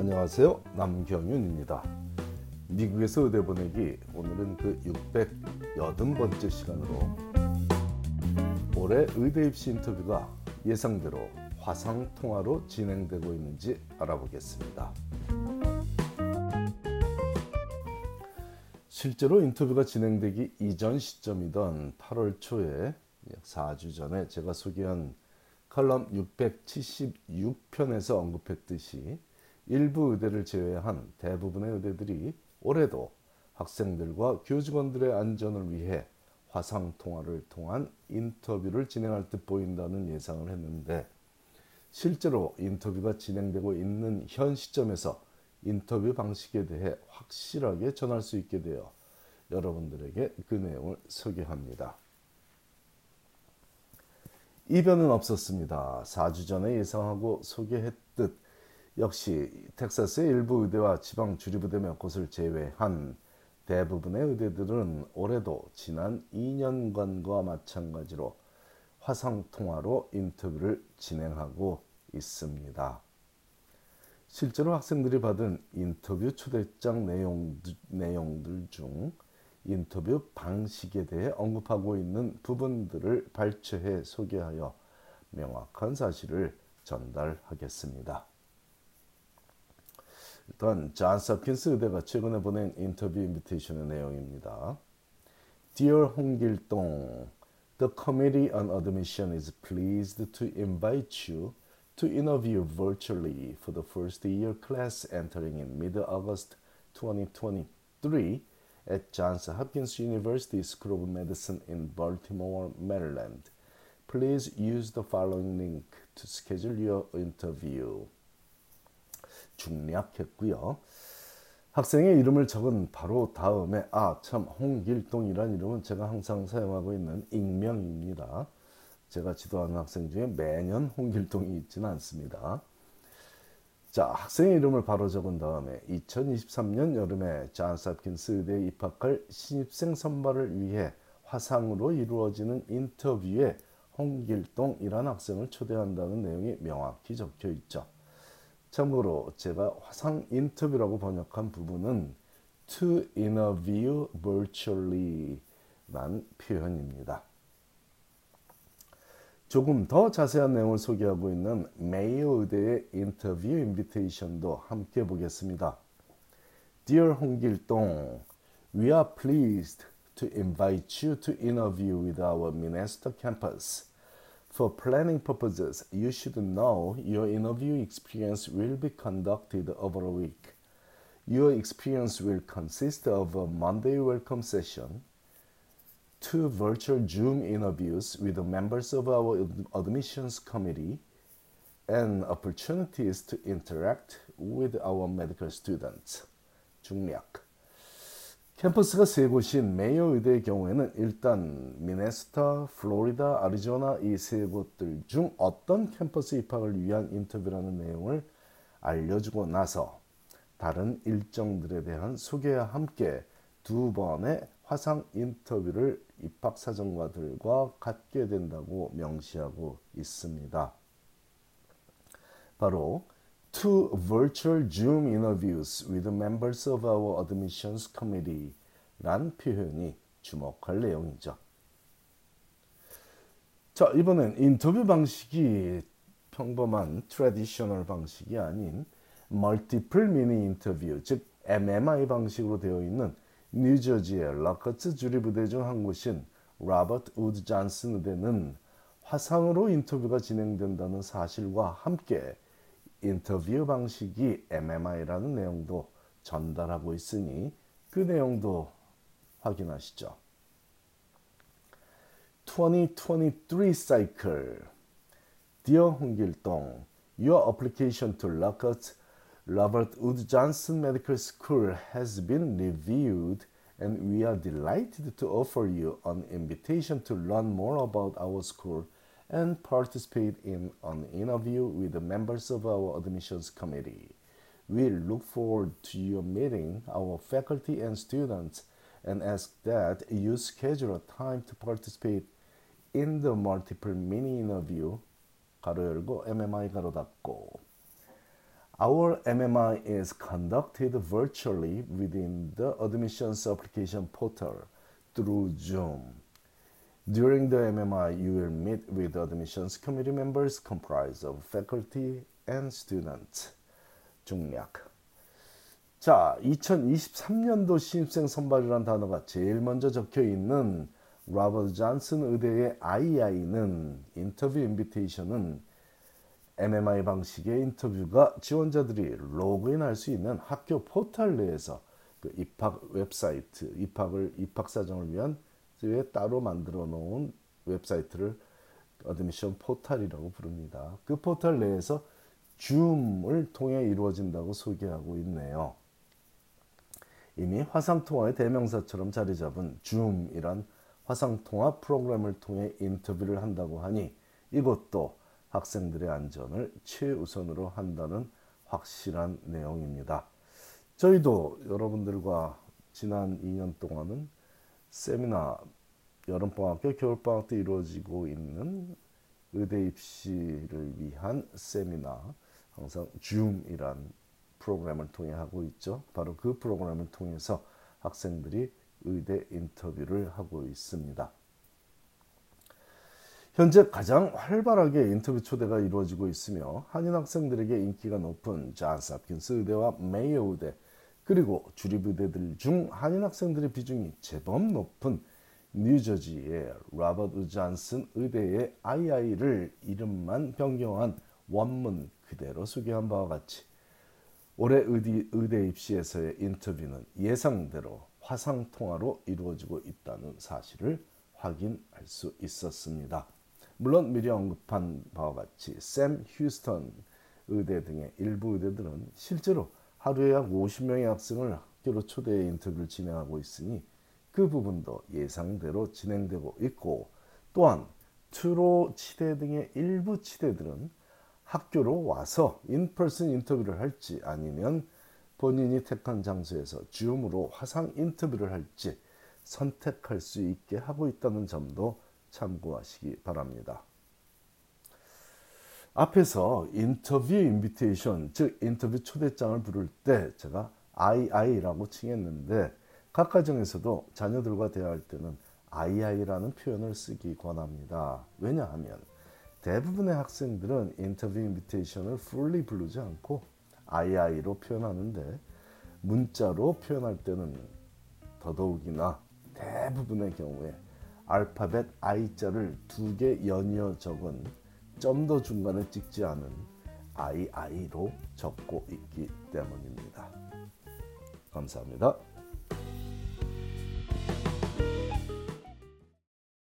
안녕하세요. 남경윤입니다. 미국에서 의대 보내기 오늘은 그 680번째 시간으로 올해 의대 입시 인터뷰가 예상대로 화상 통화로 진행되고 있는지 알아보겠습니다. 실제로 인터뷰가 진행되기 이전 시점이던 8월 초에 약 4주 전에 제가 소개한 칼럼 676편에서 언급했듯이 일부 의대를 제외한 대부분의 의대들이 올해도 학생들과 교직원들의 안전을 위해 화상 통화를 통한 인터뷰를 진행할 듯 보인다는 예상을 했는데 실제로 인터뷰가 진행되고 있는 현 시점에서 인터뷰 방식에 대해 확실하게 전할 수 있게 되어 여러분들에게 그 내용을 소개합니다. 이변은 없었습니다. 4주 전에 예상하고 소개했듯 역시 텍사스의 일부 의대와 지방 주립의대 몇 곳을 제외한 대부분의 의대들은 올해도 지난 2년간과 마찬가지로 화상 통화로 인터뷰를 진행하고 있습니다. 실제로 학생들이 받은 인터뷰 초대장 내용, 내용들 중 인터뷰 방식에 대해 언급하고 있는 부분들을 발췌해 소개하여 명확한 사실을 전달하겠습니다. 일단 존스 홉킨스 의대가 최근에 보낸 인터뷰 인비테이션의 내용입니다. Dear 홍길동, the Committee on Admission is pleased to invite you to interview virtually for the first year class entering in mid-August 2023 at Johns Hopkins University School of Medicine in Baltimore, Maryland. Please use the following link to schedule your interview. 중략했고요. 학생의 이름을 적은 바로 다음에 아 참 홍길동이란 이름은 제가 항상 사용하고 있는 익명입니다. 제가 지도하는 학생 중에 매년 홍길동이 있지는 않습니다. 자, 학생의 이름을 바로 적은 다음에 2023년 여름에 존스 홉킨스 의대에 입학할 신입생 선발을 위해 화상으로 이루어지는 인터뷰에 홍길동이란 학생을 초대한다는 내용이 명확히 적혀 있죠. 참고로 제가 화상 인터뷰라고 번역한 부분은 to interview virtually 란 표현입니다. 조금 더 자세한 내용을 소개하고 있는 메이어 의대의 인터뷰 인비테이션도 함께 보겠습니다. Dear 홍길동, we are pleased to invite you to interview with our Minnesota campus. For planning purposes, you should know your interview experience will be conducted over a week. Your experience will consist of a Monday welcome session, two virtual Zoom interviews with members of our admissions committee and opportunities to interact with our medical students. 중략. 캠퍼스가 세 곳인 메이요 의대의 경우에는 일단 미네소타, 플로리다, 아리조나 이 세 곳들 중 어떤 캠퍼스 입학을 위한 인터뷰라는 내용을 알려주고 나서 다른 일정들에 대한 소개와 함께 두 번의 화상 인터뷰를 입학 사정관들과 갖게 된다고 명시하고 있습니다. 바로 two virtual Zoom interviews with members of our admissions committee 란 표현이 주목할 내용이죠. 자, 이번엔 인터뷰 방식이 평범한 traditional 방식이 아닌 multiple mini interview, 즉 MMI 방식으로 되어 있는 뉴저지의 럿거스 주립의대 중 한 곳인 로버트 우드 잔슨 의대는 화상으로 인터뷰가 진행된다는 사실과 함께 인터뷰 방식이 MMI라는 내용도 전달하고 있으니 그 내용도 확인하시죠. 2023 cycle Dear 홍길동, your application to Lockhart Robert Wood Johnson Medical School has been reviewed and we are delighted to offer you an invitation to learn more about our school and participate in an interview with the members of our admissions committee. We look forward to your meeting our faculty and students and ask that you schedule a time to participate in the multiple mini interview 가로 열고 MMI 가로 닫고 Our MMI is conducted virtually within the admissions application portal through Zoom. During the MMI, you will meet with admissions committee members comprised of faculty and students. 중략. 자, 2023년도 신입생 선발이라는 단어가 제일 먼저 적혀 있는 라버드 잔슨 의대의 II는 인터뷰 인비테이션은 MMI 방식의 인터뷰가 지원자들이 로그인할 수 있는 학교 포털 내에서 그 입학 웹사이트, 입학을 입학 사정을 위한 따로 만들어 놓은 웹사이트를 admission portal이라고 부릅니다. 그 포털 내에서 Zoom을 통해 이루어진다고 소개하고 있네요. 이미 화상통화의 대명사처럼 자리 잡은 Zoom이란 화상통화 프로그램을 통해 인터뷰를 한다고 하니 이것도 학생들의 안전을 최우선으로 한다는 확실한 내용입니다. 저희도 여러분들과 지난 2년 동안은 세미나 여름방학 때 겨울방학 때 이루어지고 있는 의대 입시를 위한 세미나 항상 줌이란 프로그램을 통해 하고 있죠. 바로 그 프로그램을 통해서 학생들이 의대 인터뷰를 하고 있습니다. 현재 가장 활발하게 인터뷰 초대가 이루어지고 있으며 한인 학생들에게 인기가 높은 잔스 홉킨스 의대와 메이어 의대 그리고 주립 의대들 중 한인 학생들의 비중이 제법 높은 뉴저지의 라버트 잔슨 의대의 II를 이름만 변경한 원문 그대로 소개한 바와 같이 올해 의대, 의대 입시에서의 인터뷰는 예상대로 화상 통화로 이루어지고 있다는 사실을 확인할 수 있었습니다. 물론 미리 언급한 바와 같이 샘 휴스턴 의대 등의 일부 의대들은 실제로 하루에 약 50명의 학생을 학교로 초대해 인터뷰를 진행하고 있으니 그 부분도 예상대로 진행되고 있고 또한 트로 치대 등의 일부 치대들은 학교로 와서 인펄슨 인터뷰를 할지 아니면 본인이 택한 장소에서 줌으로 화상 인터뷰를 할지 선택할 수 있게 하고 있다는 점도 참고하시기 바랍니다. 앞에서 인터뷰 인비테이션, 즉 인터뷰 초대장을 부를 때 제가 II라고 칭했는데 각 가정에서도 자녀들과 대화할 때는 II라는 표현을 쓰기 권합니다. 왜냐하면 대부분의 학생들은 인터뷰 인비테이션을 fully 부르지 않고 II로 표현하는데 문자로 표현할 때는 더더욱이나 대부분의 경우에 알파벳 I자를 두 개 연이어 적은 점도 중간에 찍지 않은 II로 적고 있기 때문입니다. 감사합니다.